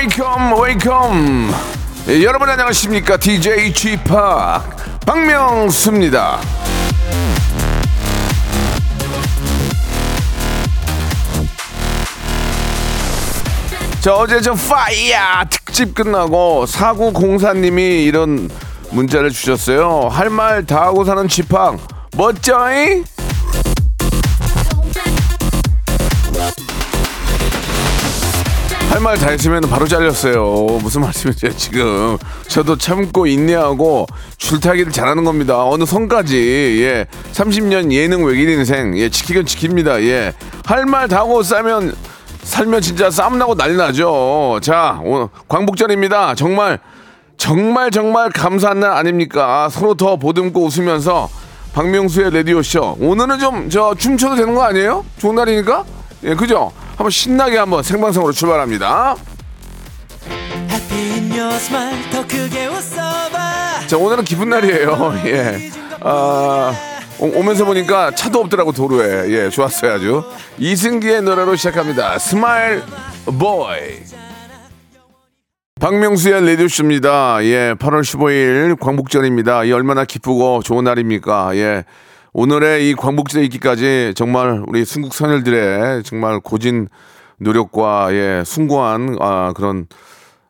Welcome, welcome. 예, 여러분 안녕하십니까? DJ Chip 박명수입니다. 자 어제 저 파이야 특집 끝나고 사구 공사님이 이런 문자를 주셨어요. 할 말 다 하고 사는 지팡 멋져잉? 할 말 다 했으면 바로 잘렸어요. 무슨 말씀이세요 지금? 저도 참고 인내하고 줄타기를 잘하는 겁니다. 어느 선까지 예 30년 예능 외길 인생 예 지키긴 지킵니다. 예 할 말 다 하고 싸면 살면 진짜 싸움 나고 난리 나죠. 자, 오늘 광복절입니다. 정말 정말 정말 감사한 날 아닙니까? 서로 더 보듬고 웃으면서 박명수의 라디오 쇼. 오늘은 좀 저 춤춰도 되는 거 아니에요? 좋은 날이니까. 예, 그죠? 한번 신나게 한번 생방송으로 출발합니다. 자, 오늘은 기쁜 날이에요. 예. 아, 오- 오면서 보니까 차도 없더라고 도로에. 예, 좋았어요 아주. 이승기의 노래로 시작합니다. Smile Boy. 박명수의 레디오쇼입니다. 예, 8월 15일 광복절입니다. 이 얼마나 기쁘고 좋은 날입니까? 예. 오늘의 이 광복절에 있기까지 정말 우리 순국 선열들의 정말 고진 노력과 예, 숭고한 아, 그런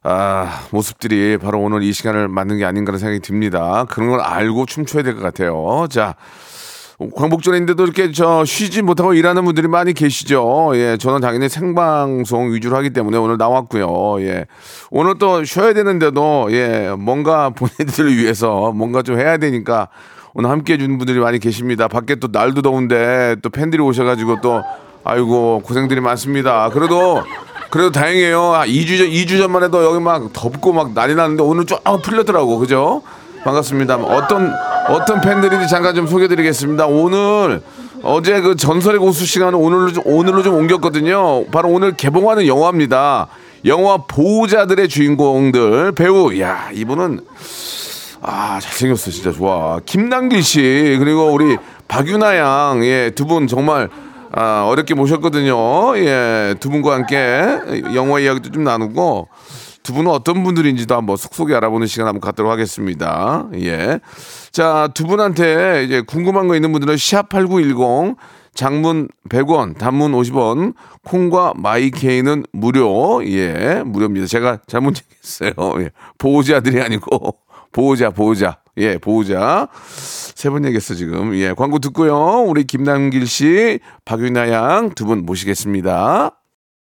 아, 모습들이 바로 오늘 이 시간을 맞는 게 아닌가라는 생각이 듭니다. 그런 걸 알고 춤춰야 될 것 같아요. 자, 광복절인데도 이렇게 저 쉬지 못하고 일하는 분들이 많이 계시죠. 예, 저는 당연히 생방송 위주로 하기 때문에 오늘 나왔고요. 예, 오늘 또 쉬어야 되는데도 예, 뭔가 본인들을 위해서 뭔가 좀 해야 되니까 오늘 함께 해주는 분들이 많이 계십니다. 밖에 또 날도 더운데 또 팬들이 오셔가지고 또 아이고 고생들이 많습니다. 그래도 그래도 다행이에요. 아, 2주 전 2주 전만 해도 여기 막 덥고 막 난리 났는데 오늘 좀 풀렸더라고. 그죠? 반갑습니다. 어떤 어떤 팬들인지 잠깐 좀 소개드리겠습니다. 오늘 어제 그 전설의 고수 시간을 오늘로 좀 오늘로 좀 옮겼거든요. 바로 오늘 개봉하는 영화입니다. 영화 보호자들의 주인공들 배우 야 이분은 아 잘생겼어 진짜 좋아 김남길 씨 그리고 우리 박유나 양예 두 분 정말 아, 어렵게 모셨거든요 예 두 분과 함께 영화 이야기도 좀 나누고 두 분은 어떤 분들인지도 한번 속속히 알아보는 시간 한번 갖도록 하겠습니다 예 자 두 분한테 이제 궁금한 거 있는 분들은 샵8910 장문 100원, 단문 50원, 콩과 마이케이는 무료. 예, 무료입니다. 제가 잘못 얘기했어요. 예, 보호자들이 아니고 보호자, 보호자. 예, 보호자. 세 번 얘기했어, 지금. 예, 광고 듣고요. 우리 김남길 씨, 박윤아 양 두 분 모시겠습니다.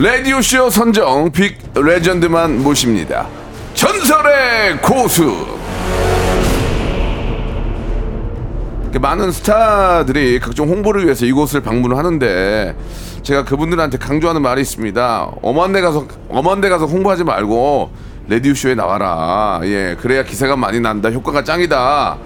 라디오쇼 선정 빅 레전드만 모십니다. 전설의 고수! 많은 스타들이 각종 홍보를 위해서 이곳을 방문을 하는데 제가 그분들한테 강조하는 말이 있습니다. 엄한 데 가서 엄한 데 가서 홍보하지 말고 라디오 쇼에 나와라. 예, 그래야 기사가 많이 난다. 효과가 짱이다.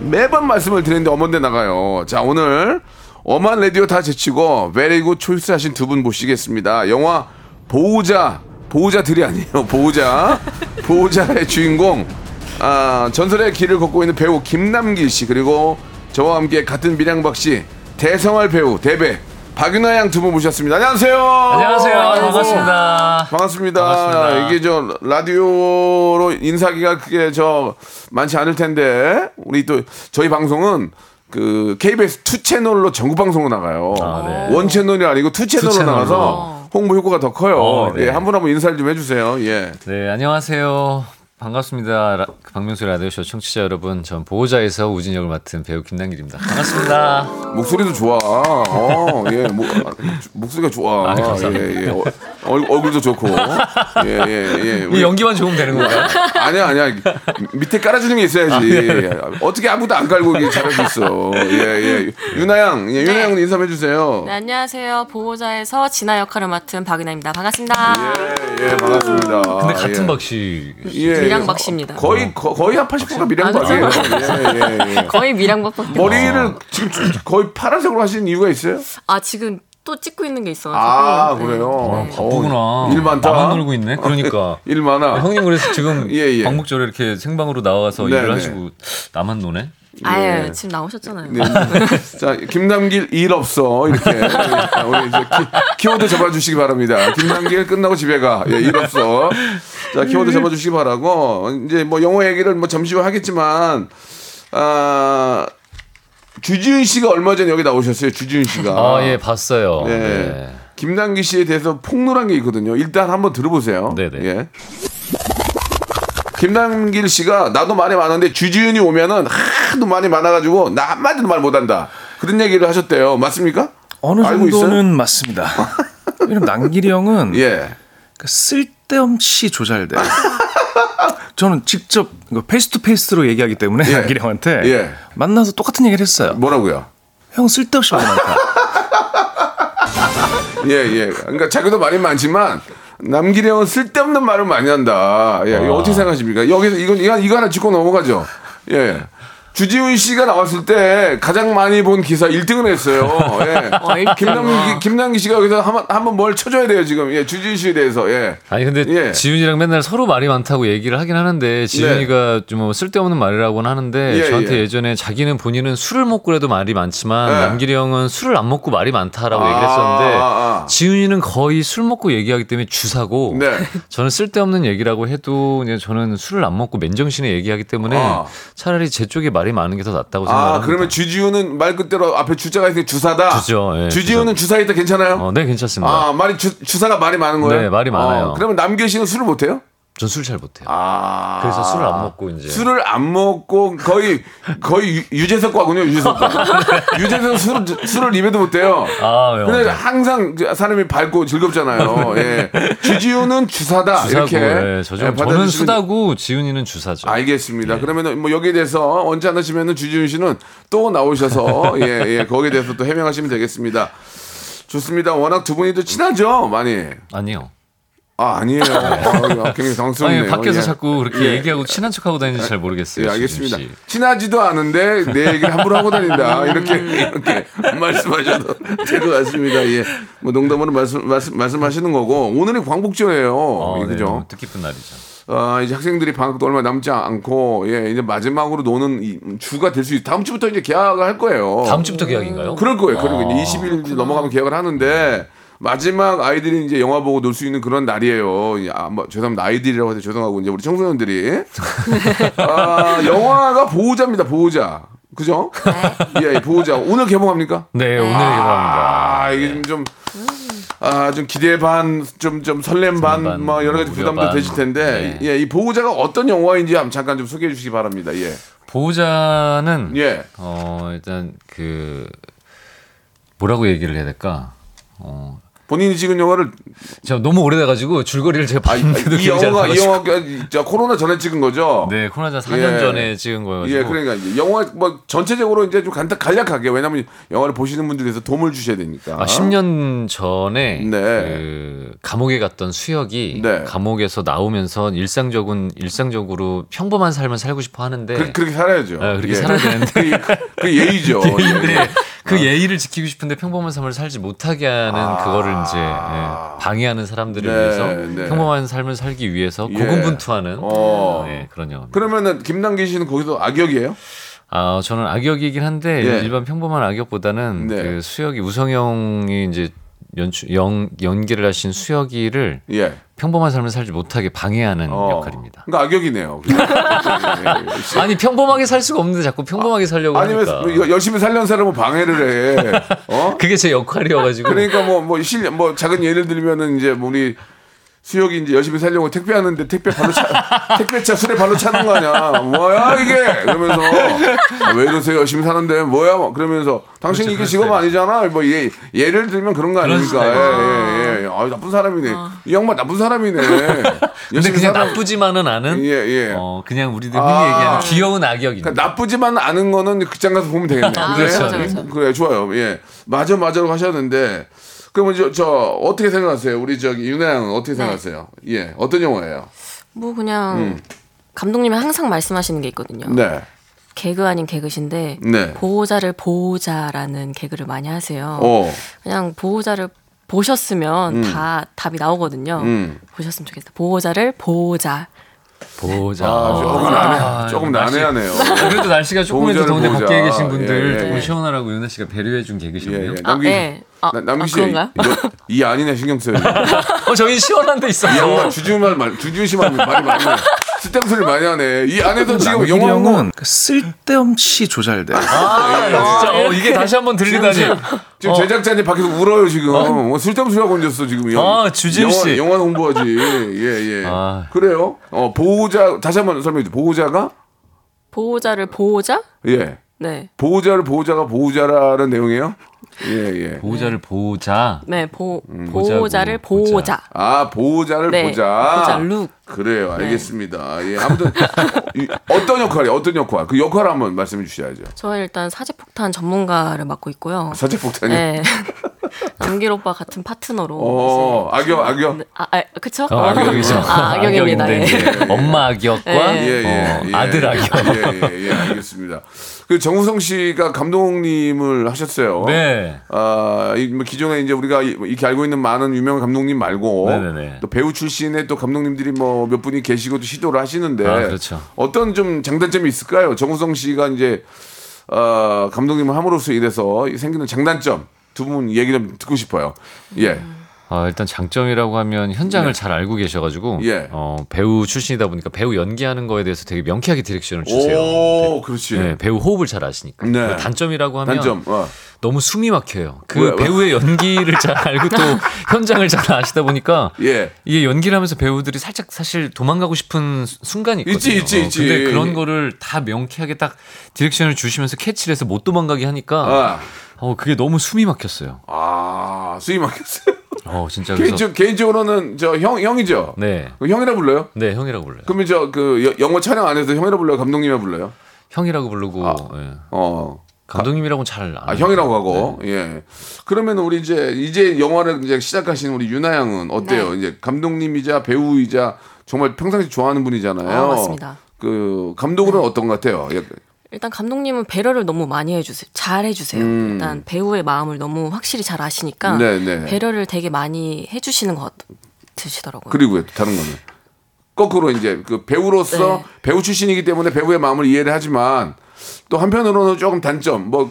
매번 말씀을 드리는데 엄한 데 나가요. 자, 오늘 엄한 라디오 다 제치고 베리고 초이스 하신 두 분 모시겠습니다. 영화 보호자 보호자들이 아니에요. 보호자 보호자의 주인공 아, 전설의 길을 걷고 있는 배우 김남길 씨 그리고 저와 함께 같은 밀양박 씨 대성할 배우 대배우 박유나 양 두 분 모셨습니다. 안녕하세요. 안녕하세요 반갑습니다 반갑습니다. 반갑습니다. 이게 저 라디오로 인사하기가 그게 저 많지 않을 텐데 우리 또 저희 방송은 그 KBS two 채널로 전국 방송으로 나가요. 아, 네. one 채널이 아니고 two 채널로 채널로. 나가서 홍보 효과가 더 커요. 어, 네. 예, 한 분 한 분 인사를 좀 해주세요. 예. 네 안녕하세요 반갑습니다. 라- 박명수 라디오쇼 청취자 여러분. 전 보호자에서 우진 역을 맡은 배우 김남길입니다. 반갑습니다. 목소리도 좋아. 어, 예, 목, 아, 목소리가 좋아. 아, 감사합니다. 예, 예. 어, 얼, 얼굴도 좋고. 예, 예, 예. 이 우리- 연기만 좋으면 되는 건가요? 아니야, 아니야. 밑에 깔아주는 게 있어야지. 어떻게 아무도 안 깔고 수 있어. 예, 예. 유나 양, 예, 유나양 인사 해주세요. 네, 안녕하세요. 보호자에서 진아 역할을 맡은 박은하입니다. 반갑습니다. 예, 예, 반갑습니다. 근데 같은 예. 박씨. 예, 미량 박 씨입니다. 거의 거, 거의 한 80%가 미량 박이에요. 예, 예, 예. 거의 미량 박밖에 머리를 지금 거의 파란색으로 하시는 이유가 있어요? 아 지금 또 찍고 있는 게 있어가지고. 아, 네. 그래요. 바쁘구나. 어, 일 많다. 나만 놀고 있네. 그러니까. 일 많아. 형님 그래서 지금 예, 예. 광복절에 이렇게 생방으로 나와서 네, 일을 네. 하시고 나만 노네. 아유 예. 지금 나오셨잖아요. 네. 자, 김남길 일 없어. 이렇게. 우리 이제 키, 워드 잡아주시기 바랍니다. 김남길 끝나고 집에 가. 예, 일 없어. 자, 키워드 잡아주시기 바라고. 이제 뭐 영화 얘기를 뭐 잠시 후 하겠지만, 아, 주지훈 씨가 얼마 전에 여기 나오셨어요. 주지훈 씨가. 아, 예, 봤어요. 네. 네. 김남길 씨에 대해서 폭로한 게 있거든요. 일단 한번 들어보세요. 네네. 예. 김남길 씨가 나도 말이 많은데 주지훈이 오면은 하도 말이 많아가지고 나 한마디도 말 못한다. 그런 얘기를 하셨대요. 맞습니까? 어느 알고 있어요? 정도는 맞습니다. 왜냐면 남길이 형은 예. 그 쓸데없이 조잘돼. 저는 직접 face to face로 얘기하기 때문에 예. 남길이 형한테 예. 만나서 똑같은 얘기를 했어요. 뭐라고요? 형 쓸데없이 말 많다. 예, 예. 그러니까 자기도 말이 많지만 남길이 형은 쓸데없는 말을 많이 한다. 예. 이거 어떻게 생각하십니까? 여기서 이건 이거, 이거 하나 짚고 넘어가죠. 예. 주지훈 씨가 나왔을 때 가장 많이 본 기사 1등을 했어요. 예. 어. 김남기, 김남기 씨가 여기서 한번 한번 뭘 쳐줘야 돼요 지금. 예, 주지훈 씨에 대해서. 예. 아니 근데 예. 지윤이랑 맨날 서로 말이 많다고 얘기를 하긴 하는데 지윤이가 좀뭐 쓸데없는 말이라고는 하는데 네. 예, 저한테 예. 예. 전에 자기는 본인은 술을 먹고 그래도 말이 많지만 예. 남길이 형은 술을 안 먹고 말이 많다라고 아, 얘기를 했었는데 아, 아. 지윤이는 거의 술 먹고 얘기하기 때문에 주사고 네. 저는 쓸데없는 얘기라고 해도 저는 술을 안 먹고 맨정신에 얘기하기 때문에 아. 차라리 제 쪽에 말이 많은 게 더 낫다고 아, 생각합니다. 그러면 주지훈은 말 그대로 앞에 주자가 있으니 주사다. 주죠, 예, 주지훈은 주사 있다 괜찮아요? 어, 네 괜찮습니다. 아, 말이 주, 주사가 말이 많은 거예요? 네, 말이 많아요. 어, 그러면 남길 씨는 술을 못 해요? 전 술 잘 못해요. 아. 그래서 술을 안 먹고 이제 술을 안 먹고 거의 거의 유- 유재석 과군요 유재석 과 유재석 술을 술을 입에도 못 대요. 아? 근데 항상 사람이 밝고 즐겁잖아요. 예. 주지훈은 주사다 주사고 이렇게. 예, 저 좀, 예, 저는 수다고 지훈이는 주사죠. 알겠습니다. 그러면은 뭐 여기에 대해서 언제 안 하시면은 주지훈 씨는 또 나오셔서 예, 예, 거기에 대해서 또 해명하시면 되겠습니다. 좋습니다. 워낙 두 분이 또 친하죠, 많이. 아니요. 아 아니에요. 아, 굉장히 당황스럽네요. 아니 밖에서 예. 자꾸 그렇게 예. 얘기하고 친한 척하고 다니는지 잘 모르겠어요. 예, 알겠습니다. 씨. 친하지도 않은데 내 얘기를 함부로 하고 다닌다. 이렇게 이렇게 말씀하셔도 될 것 같습니다. 예, 뭐 농담으로 말씀, 말씀 말씀하시는 거고 오늘이 광복절이에요. 어, 예, 네, 그죠? 너무 뜻깊은 날이죠. 아, 이제 학생들이 방학도 얼마 남지 않고 예, 이제 마지막으로 노는 이 주가 될 수 있. 다음 주부터 이제 개학을 할 거예요. 다음 주부터 계약인가요? 그럴 거예요. 그리고 아. 이제 20일 넘어가면 개학을 하는데 마지막 아이들이 이제 영화 보고 놀 수 있는 그런 날이에요. 이 아, 뭐 죄송합니다. 아이들이라고 해서 죄송하고 이제 우리 청소년들이 아, 영화가 보호자입니다. 보호자. 그죠? 예, 예, 보호자. 오늘 개봉합니까? 네, 오늘 개봉합니다. 아, 이게 좀 아, 좀 기대 반, 좀, 좀 설렘 반, 반, 뭐 여러 가지 부담도 반. 되실 텐데, 네. 예, 이 보호자가 어떤 영화인지 한번 잠깐 좀 소개해 주시기 바랍니다. 예. 보호자는 예. 어 일단 그 뭐라고 얘기를 해야 될까? 어 본인이 찍은 영화를 제가 너무 오래돼가지고 줄거리를 제가 아, 이, 봤는데도 이. 영화가 저 코로나 전에 찍은 거죠? 네, 코로나 4년 예. 전에 찍은 거여가지고. 예, 그러니까 영화 뭐 전체적으로 이제 좀 간단 간략하게 왜냐면 영화를 보시는 분들에서 도움을 주셔야 되니까. 아, 10년 전에 네. 그 감옥에 갔던 수혁이 네. 감옥에서 나오면서 일상적은 일상적으로 평범한 삶을 살고 싶어 하는데 그, 그렇게 살아야죠. 아, 그렇게 예. 살아야 되는데 그, 그 예의죠. 예. 그 예의를 지키고 싶은데 평범한 삶을 살지 못하게 하는 그거를 이제 예, 방해하는 사람들을 아. 네, 위해서 네. 평범한 삶을 살기 위해서 예. 고군분투하는 어. 예, 그런 영화. 그러면은 김남기 씨는 거기서 악역이에요? 아 저는 악역이긴 한데 예. 일반 평범한 악역보다는 네. 그 수혁이 우성형이 이제 연출 연 연기를 하신 수혁이를 예. 평범한 삶을 살지 못하게 방해하는 어. 역할입니다. 그러니까 악역이네요. 예, 예. 아니 평범하게 살 수가 없는데 자꾸 평범하게 살려고 아니면 하니까. 뭐 열심히 살려는 사람은 방해를 해. 어? 그게 제 역할이어가지고. 그러니까 뭐뭐실뭐 작은 예를 들면은 이제 뭐 우리 수혁이 이제 열심히 살려고 택배하는데 택배 발로 차 택배차 술에 발로 차는 거 아니야 뭐야 이게 그러면서 아, 왜 이러세요 열심히 사는데 뭐야 막 그러면서 당신 이게 직업 아니잖아 뭐 예, 예를 들면 그런 거 아닙니까 예 예예 예, 아 나쁜 사람이네 이 양반 나쁜 사람이네 근데 그냥 살아- 나쁘지만은 않은 예, 예. 어, 그냥 우리들 흔히 아. 얘기하는 귀여운 악역입니다. 그러니까 나쁘지만 않은 거는 극장 가서 보면 되겠네. 아, 그래? 그렇죠, 그렇죠. 그래, 좋아요. 예. 맞아, 맞아로 하셨는데, 그러면 저, 저, 어떻게 생각하세요? 우리 저기, 윤아 양은 어떻게 네. 생각하세요? 예. 어떤 영화예요? 뭐 그냥 감독님이 항상 말씀하시는 게 있거든요. 음. 네. 개그 아닌 개그신데 네. 보호자를 보호자라는 개그를 많이 하세요. 어. 그냥 보호자를 보셨으면 다 답이 나오거든요. 음. 보셨으면 좋겠다. 보호자를 보호자. 보자. 아, 조금 난해, 조금 날씨- 난해하네요. 그래도 날씨가 조금이라도 더운데 보자. 밖에 계신 분들 예, 예, 조금 예. 시원하라고 윤아 씨가 배려해 준 예, 개그셨네요. 예. 아, 남기, 네. 아, 나- 남기 아, 씨. 그런가요? 이거- 이 아니네, 신경 써요. 어, 저희 시원한 데이 있어서. 양반 주주말, 말, 주주 씨만 말이 많네. 쓸데없는 소리 많이 하네. 이 안에서 지금 영화 뭐 형은 그 쓸데없이 조잘돼. 아, 진짜 어, 이게 다시 한번 들리다니. 지금 제작자님 밖에서 울어요 지금. 뭐 쓸데없는 소리가 건졌어 지금. 아, 주진 씨. 영화, 영화 홍보하지. 예 예. 아. 그래요? 어 보호자 다시 한번 설명해 주세요. 보호자가 보호자를 보호자? 예 네. 보호자를 보호자가 보호자라는 내용이에요. 예 예. 보호자를 보자. 네, 보, 보자, 보호자를 보- 보자. 보호자. 아 보호자를 네, 보자. 보호자 룩. 그래요. 알겠습니다. 예 아무튼 이, 어떤 역할이 어떤 역할 그 역할 한번 말씀해 주셔야죠. 저는 일단 사제폭탄 전문가를 맡고 있고요. 사제폭탄이. 네. 남길 오빠 같은 파트너로. 어 악역 악역. 이제- 아, 아, 그쵸? 어, 악역이죠. 아, 악역입니다. 악역인데 예. 엄마 악역과 예, 예, 어, 예. 아들 악역. 예, 예, 예, 알겠습니다. 그 정우성 씨가 감독님을 하셨어요. 네. 아, 이, 뭐 기존에 이제 우리가 이- 이렇게 알고 있는 많은 유명한 감독님 말고 네네네. 또 배우 출신의 또 감독님들이 뭐 몇 분이 계시고 또 시도를 하시는데 아, 그렇죠. 어떤 좀 장단점이 있을까요? 정우성 씨가 이제 어, 감독님을 함으로써 인해서 생기는 장단점 두 분 얘기 좀 듣고 싶어요. 예. 아, 일단 장점이라고 하면 현장을 잘 알고 계셔가지고 예. 어, 배우 출신이다 보니까 배우 연기하는 거에 대해서 되게 명쾌하게 디렉션을 주세요. 오, 그렇지. 네, 배우 호흡을 잘 아시니까. 네. 단점이라고 하면 단점. 어. 너무 숨이 막혀요. 그 왜, 왜? 배우의 연기를 잘 알고 또 현장을 잘 아시다 보니까 예. 이게 연기를 하면서 배우들이 살짝 사실 도망가고 싶은 수- 순간이 있거든요. 있지, 있지, 어, 있지. 근데 그런 거를 다 명쾌하게 딱 디렉션을 주시면서 캐치를 해서 못 도망가게 하니까 아, 어, 그게 너무 숨이 막혔어요. 아 수위 막혔어요. 어, 진짜 개인적, 개인적으로는 저 형 형이죠. 네. 그 형이라 불러요? 네, 형이라고 불러요. 그러면 저 그 영어 촬영 안에서 형이라 불러요? 감독님이라 불러요? 형이라고 부르고 예. 어. 감독님이라고는 잘 안. 아, 형이라고 하고. 예. 그러면 우리 이제 이제 영화를 이제 시작하신 우리 유나 양은 어때요? 네. 이제 감독님이자 배우이자 정말 평상시 좋아하는 분이잖아요. 어, 맞습니다. 그 감독으로는 어떤 것 같아요? 예. 일단 감독님은 배려를 너무 많이 해주세요. 잘 해주세요. 일단 배우의 마음을 너무 확실히 잘 아시니까 음. 네, 네. 배려를 되게 많이 해주시는 것 같으시더라고요. 그리고요, 또 다른 거는 거꾸로 이제 그 배우로서 네. 배우 출신이기 때문에 배우의 마음을 이해를 하지만 또 한편으로는 조금 단점 뭐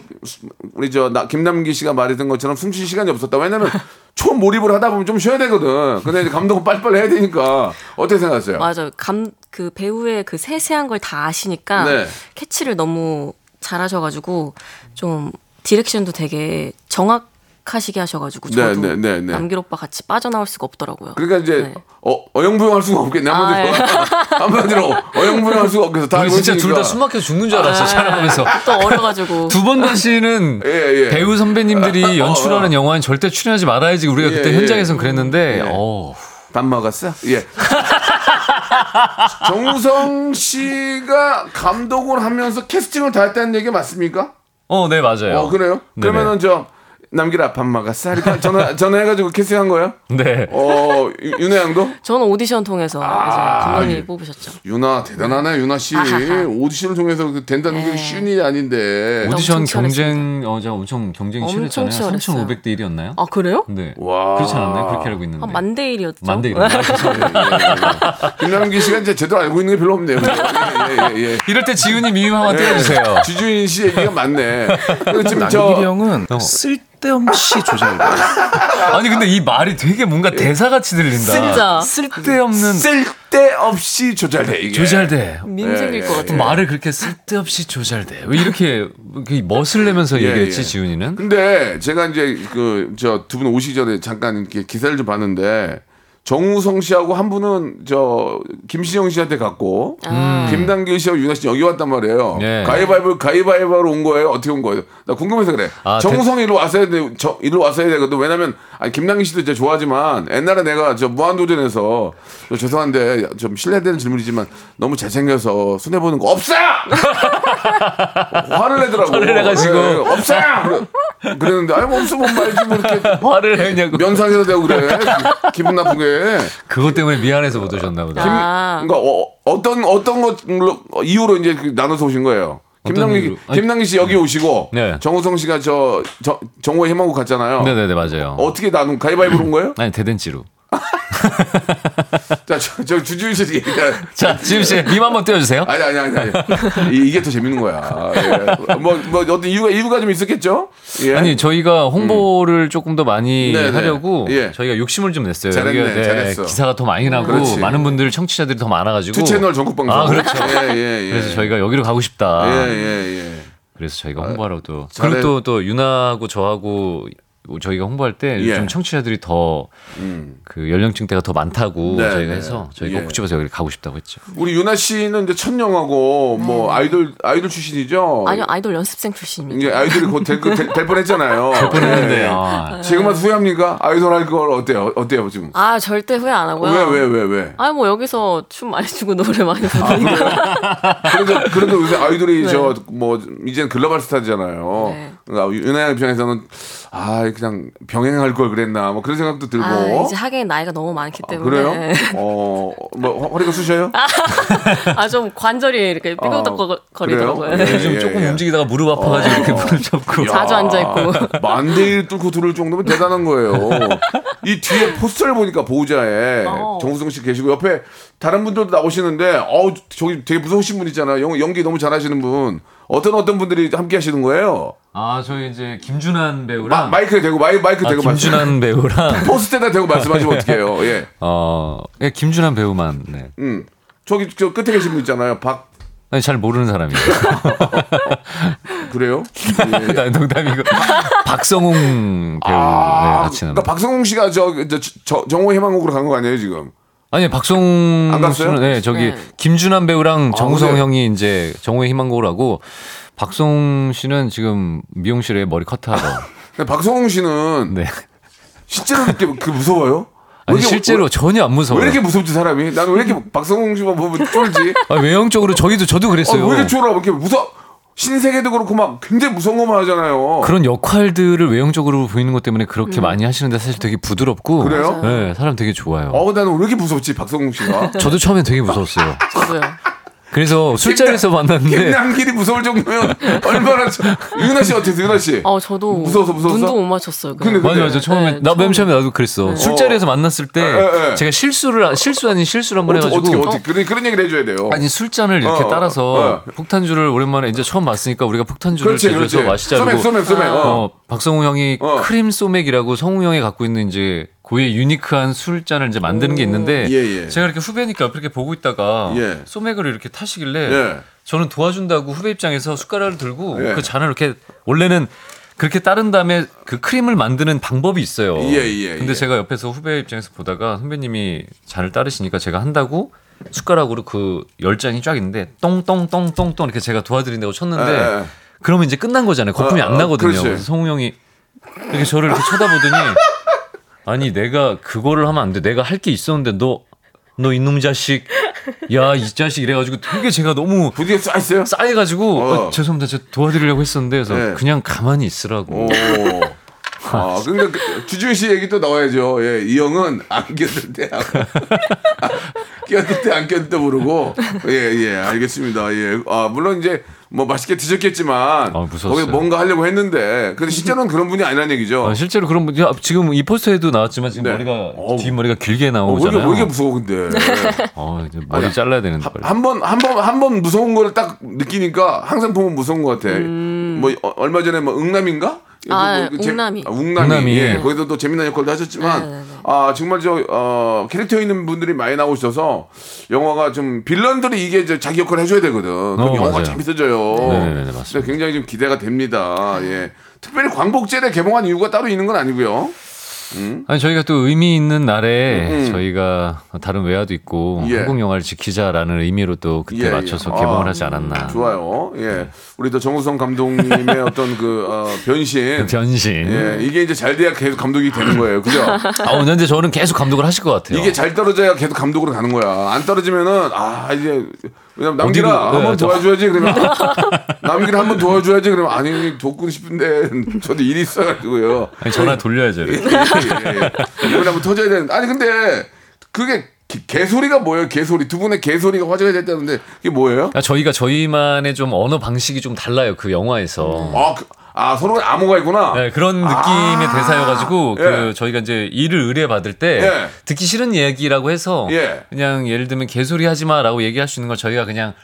우리 저 나, 김남기 씨가 말했던 것처럼 숨 쉴 시간이 없었다. 왜냐면 초몰입을 하다 보면 좀 쉬어야 되거든. 근데 감독은 빨리빨리 해야 되니까 어떻게 생각하세요? 맞아요. 감 그 배우의 그 세세한 걸 다 아시니까 네. 캐치를 너무 잘하셔가지고 좀 디렉션도 되게 정확 하시게 하셔가지고 네, 저도 네, 네, 네. 남길 오빠 같이 빠져나올 수가 없더라고요. 그러니까 이제 네. 어, 어영부영할 수가 없겠네 한마디로 한마디로 어영부영할 수가 없겠어. 다 진짜 둘다 있으니까. 숨 막혀 죽는 줄 알았어 아, 촬영하면서. 또 어려가지고 두 번 다시는 예, 예. 배우 선배님들이 연출하는 영화는 절대 출연하지 말아야지 우리가 예, 그때 예. 현장에선 그랬는데 예. 어, 밥 먹었어? 예. 정우성 씨가 감독을 하면서 캐스팅을 다 했다는 얘기 맞습니까? 어, 네 맞아요. 어, 그래요? 네네. 그러면은 저 남기라 밥 먹었어? 이렇게 전화 전화해가지고 캐스팅한 거예요? 네. 어 유- 윤혜 양도? 저는 오디션 통해서 이제 감독님이 예. 뽑으셨죠. 유나 대단하네 유나 씨 아하하. 오디션을 통해서 그 된다는 게 네. 쉬운 일이 아닌데 오디션 경쟁 어 제가 엄청 경쟁이 엄청 치열했잖아요. 치열했어요. 3,500대 1이었나요? 아 그래요? 네. 와. 그렇지 않았나요? 그렇게 알고 있는데. 한 만대 일이었죠. 만대 1. 김남기 씨가 이제 제대로 알고 있는 게 별로 없네요. 예, 예, 예, 예. 이럴 때 지훈이 밈 한번 띄워주세요. 주주인 씨 얘기가 맞네. 그리고 지금 저 형은 쓸 데없이 조잘돼. 아니 근데 이 말이 되게 뭔가 대사같이 들린다. 진짜. 쓸데없는 쓸데없이 조잘돼 이게. 조잘돼. 밈 예, 생길 예, 것 같아요. 말을 그렇게 쓸데없이 조잘돼. 왜 이렇게 이렇게 멋을 내면서 예, 얘기했지 예. 지훈이는? 근데 제가 이제 그 저 두 분 오시기 전에 잠깐 이렇게 기사를 좀 봤는데 정우성 씨하고 한 분은 저 김신영 씨한테 갔고 아. 김단길 씨하고 윤아 씨 여기 왔단 말이에요. 예. 가위바위보 가위바위보로 온 거예요. 어떻게 온 거예요? 나 궁금해서 그래. 아, 정우성이 일로 왔어야 돼. 저 일로 왔어야 되거든. 왜냐면 아니 김단길 씨도 진짜 좋아하지만 옛날에 내가 저 무한도전에서 저 죄송한데 좀 실례되는 질문이지만 너무 잘생겨서 손해 보는 거 없어. 화를 내더라고. 화를 내가지고. 예, 예, 없어. 그랬는데 아니 뭐 없으면 말지 뭐 이렇게 화를 내냐고. 면상에서 대고 그래. 기- 기분 나쁘게. 그것 때문에 미안해서 못 오셨나 보다. 아. 그러니까 어, 떤 어떤 것로 이유로 이제 그 나눠서 오신 거예요. 김남기 김남기 씨 여기 오시고 네. 정우성 씨가 저, 저 정호의 희망고 갔잖아요. 네네네 맞아요. 어떻게 나눈 가위바위보 온 거예요? 아니 대댄지로. 자, 저, 저 주주인 씨 얘기가 자 지금 씨 밈 한번 띄워주세요. 아니 아니 아니 아니 이- 이게 더 재밌는 거야. 예. 뭐 뭐 어떤 이유가 이유가 좀 있었겠죠? 예. 아니 저희가 홍보를 조금 더 많이 네네. 하려고 예. 저희가 욕심을 좀 냈어요. 잘했네, 여기가, 잘했어. 기사가 더 많이 나고 그렇지. 많은 분들 청취자들이 더 많아가지고 투 채널 전국 방송. 아 그렇죠. 예, 예, 예. 그래서 저희가 여기로 가고 싶다. 예, 예, 예. 그래서 저희가 홍보하러 또 잘해. 그리고 또또 윤하고 저하고 저희가 홍보할 때 예. 요즘 청취자들이 더그 연령층대가 더 많다고 네, 저희가 네. 해서 저희가 예. 꼭 집어서 여기 가고 싶다고 했죠. 우리 유나 씨는 이제 첫 영화고 뭐 아이돌 아이돌 출신이죠. 아니요 아이돌 연습생 출신입니다. 이제 아이돌이 곧될 될, 될 뻔했잖아요. 될 뻔했는데, 아. 지금은 후회합니까? 아이돌 할 걸 어때요? 어때요 지금? 아 절대 후회 안 하고요. 왜 왜 왜 왜? 아니 뭐 여기서 춤 많이 추고 노래 많이 아, 부르니까. 그래도 그래도 요새 아이돌이 네. 저뭐 이제는 글로벌 스타잖아요. 네. 그러니까 윤아 입장에서는 아 그냥 병행할 걸 그랬나 뭐 그런 생각도 들고. 아 이제 하긴 나이가 너무 많기 아, 때문에. 그래요? 어, 뭐 허리가 쑤셔요? 아 좀 관절이 이렇게 삐걱거리더라고요. 그래요? 예, 요즘 예, 조금 예. 움직이다가 무릎 아파가지고 이렇게 무릎 잡고 자주 앉아 있고. 만대일 뚫고 들을 정도면 대단한 거예요. 이 뒤에 포스터를 보니까 보호자에 어. 정우성 씨 계시고 옆에 다른 분들도 나오시는데 어우 저기 되게 무서우신 분 있잖아요. 연, 연기 너무 잘하시는 분. 어떤 어떤 분들이 함께 하시는 거예요? 아 저희 이제 김준한 마, 배우랑 마 이크에 대고 마이, 마이크 아, 대고. 김준한 배우랑 포스트에다 대고 말씀하시면 어떡해요. 예. 어 예, 김준한 배우만 네. 음. 저기 저 끝에 계신 분 있잖아요. 박 아니, 잘 모르는 사람이에요. 그래요? 예. 나 농담이고 박성웅 배우 네, 같이 나온. 그러니까 박성웅 씨가 저, 저, 저 정오 희망곡으로 간 거 아니에요, 지금? 아니 박성웅 안 갔어요? 씨는 네 저기 네. 김준한 배우랑 정우성 그래요? 형이 이제 정오의 희망곡을 하고 박성웅 씨는 지금 미용실에 머리 커트하러. 근데 박성웅 씨는 네. 실제로 이렇게 그 무서워요? 왜 아니 이렇게- 실제로 왜, 전혀 안 무서워요. 왜 이렇게 무섭지 사람이? 나는 왜 이렇게 박성웅 씨만 보면 쫄지? 아, 외형적으로 저희도 저도 어, 그랬어요. 왜 이렇게 쫄아? 왜 이렇게 무서? 신세계도 그렇고 막 굉장히 무서운 것만 하잖아요. 그런 역할들을 외형적으로 보이는 것 때문에 그렇게 많이 하시는데 사실 되게 부드럽고 그래요? 네, 사람 되게 좋아요. 어, 나는 왜 이렇게 무섭지 박성웅 씨가? 저도 처음엔 되게 무서웠어요. 저도요. 그래서 술자리에서 만났는데 김남길이 무서울 정도면 얼마나 저- 유나 씨 어땠어요, 유나 씨? 어 저도 무서워서 무서웠어? 눈도 못 맞췄어요. 근데 그냥. 맞아 맞아 처음에 네, 나맨 처음에. 나도 그랬어 술자리에서 만났을 때 에, 에. 제가 실수를 실수 아닌 실수를 한번 해가지고 어떻게 어떻게 그런 그런 얘기를 해줘야 돼요. 아니 술잔을 이렇게 어, 따라서 어. 폭탄주를 오랜만에 이제 처음 봤으니까 우리가 폭탄주를 제조해서 그렇지. 마시자고 소맥, 소맥, 소맥. 어. 어, 박성우 형이 어. 크림 소맥이라고 성우 형이 갖고 있는 이제 고유의 유니크한 술잔을 이제 만드는 게 있는데 예, 예. 제가 이렇게 후배니까 옆에 이렇게 보고 있다가 예. 소맥을 이렇게 타시길래 예. 저는 도와준다고 후배 입장에서 숟가락을 들고 예. 그 잔을 이렇게 원래는 그렇게 따른 다음에 그 크림을 만드는 방법이 있어요. 예, 예, 근데 예. 제가 옆에서 후배 입장에서 보다가 선배님이 잔을 따르시니까 제가 한다고 숟가락으로 그열 잔이 쫙 있는데 똥똥똥똥똥 이렇게 제가 도와드린다고 쳤는데. 그러면 이제 끝난 거잖아요. 거품이 어, 안 어, 나거든요. 그렇지. 그래서 성우 형이 이렇게 저를 이렇게 쳐다보더니 아니 내가 그거를 하면 안 돼. 내가 할 게 있었는데 너 너 이놈 자식 야 이 자식 이래가지고 되게 제가 너무 부디에 쏴 있어요? 싸해가지고 어. 어, 죄송합니다. 제가 도와드리려고 했었는데 그래서 네. 그냥 가만히 있으라고. 오. 아, 그러니까 그 주준 씨 얘기 또 나와야죠. 예, 이 형은 안 꼈을 때, 안- 꼈을 때 안 꼈을 때 모르고. 예, 예, 알겠습니다. 예. 아, 물론 이제 뭐 맛있게 드셨겠지만. 아. 거기 뭔가 하려고 했는데. 근데 실제로는 그런 분이 아니라는 얘기죠. 아, 실제로 그런 분, 야, 지금 이 포스터에도 나왔지만 지금 네. 머리가 어우. 뒷머리가 길게 어, 나오잖아요. 왜 이렇게 무서워, 근데. 어, 이제 머리 아니, 잘라야 되는데. 빨리. 한 번, 한 번, 한 번 무서운 거를 딱 느끼니까 항상 보면 무서운 것 같아. 뭐, 어, 얼마 전에 뭐, 응남인가? 음. 아, 뭐, 그 재- 웅남이. 아, 웅남이. 웅남이. 예, 거기서 또 재미난 역할도 하셨지만, 네, 네, 네. 아, 정말 저, 어, 캐릭터 있는 분들이 많이 나오셔서, 영화가 좀, 빌런들이 이게 저 자기 역할을 해줘야 되거든. 그럼 어, 영화가 맞아요. 재밌어져요. 네네네, 맞습니다. 그래서 굉장히 좀 기대가 됩니다. 예. 특별히 광복절에 개봉한 이유가 따로 있는 건 아니고요. 아니 저희가 또 의미 있는 날에 저희가 다른 외화도 있고 음. 예. 한국 영화를 지키자라는 의미로 또 그때 예, 예. 맞춰서 아, 개봉을 하지 않았나. 좋아요. 예. 우리 또 정우성 감독님의 어떤 그 어, 변신. 변신. 예, 이게 이제 잘 돼야 계속 감독이 되는 거예요. 그죠? 아, 근데 저는 계속 감독을 하실 것 같아요. 이게 잘 떨어져야 계속 감독으로 가는 거야. 안 떨어지면은 아 이제 왜냐면 남기라 한번 네, 저- 도와줘야지 그러면 남기라 한번 도와줘야지 그러면 아니 돕고 싶은데 저도 일이 있어가지고요. 아니, 전화 돌려야죠. 예, 예, 예. 이번에 한번 터져야 되는데 아니 근데 그게 개- 개소리가 뭐예요? 개소리 두 분의 개소리가 화제가 됐다는데 이게 뭐예요? 아, 저희가 저희만의 좀 언어 방식이 좀 달라요 그 영화에서. 아, 그, 아 서로 암호가 있구나. 네, 그런 느낌의 아, 대사여가지고 예. 그 저희가 이제 일을 의뢰받을 때 예. 듣기 싫은 얘기라고 해서 예. 그냥 예를 들면 개소리 하지 마라고 얘기할 수 있는 걸 저희가 그냥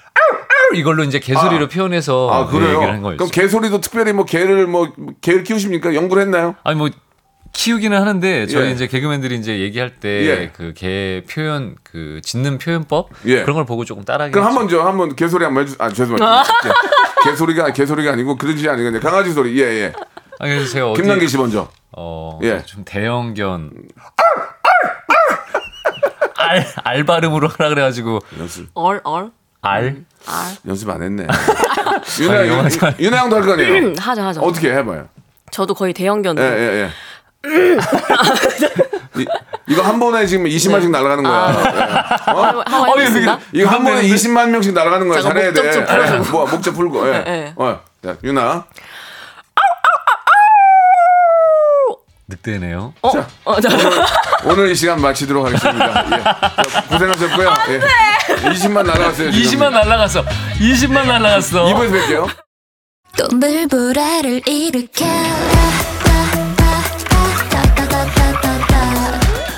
이걸로 이제 개소리로 아. 표현해서 아 그? 얘기를 한 거예요. 그럼 개소리도 특별히 뭐 개를 뭐 개를 키우십니까? 연구를 했나요? 아니 뭐 키우기는 하는데 저희 예. 이제 개그맨들이 이제 얘기할 예. 때그개 표현 그 짓는 표현법 예. 그런 걸 보고 조금 따라하기 그럼 한번 저 한번 개소리 한번 해주. 아 죄송합니다. 개- 개소리가 개소리가 아니고 그런 지 아니고 강아지 소리. 예 예. 아, 그래서 제가 어디 김남기 씨 먼저. 어, 예. 좀 대형견 알, 알 발음으로 하라 그래가지고 연습 얼, 얼. 알 연습 안 했네. 잘- 윤아 형도 할 거 아니에요. 음, 하죠, 하죠. 어떻게 해봐요. 저도 거의 대형견. 예예 예. 이, 이거 한 번에 지금 20만씩 날아가는 거야. 예. 어? 한번 해보겠습니다. 이거 한 번에 20만 명씩 날아가는 거야. 잘해야 돼. 예, 뭐 목적 풀고. 예. 예. 어. 자, 윤아. 늑대네요. 어, 자. 어, 자, 오늘 이 시간 마치도록 하겠습니다. 예. 자, 고생하셨고요. 예. 20만 날아갔어요. 지금. 20만 날라갔어. 20만 날라갔어. 2부에서 뵐게요. 또 물보라를 일으켜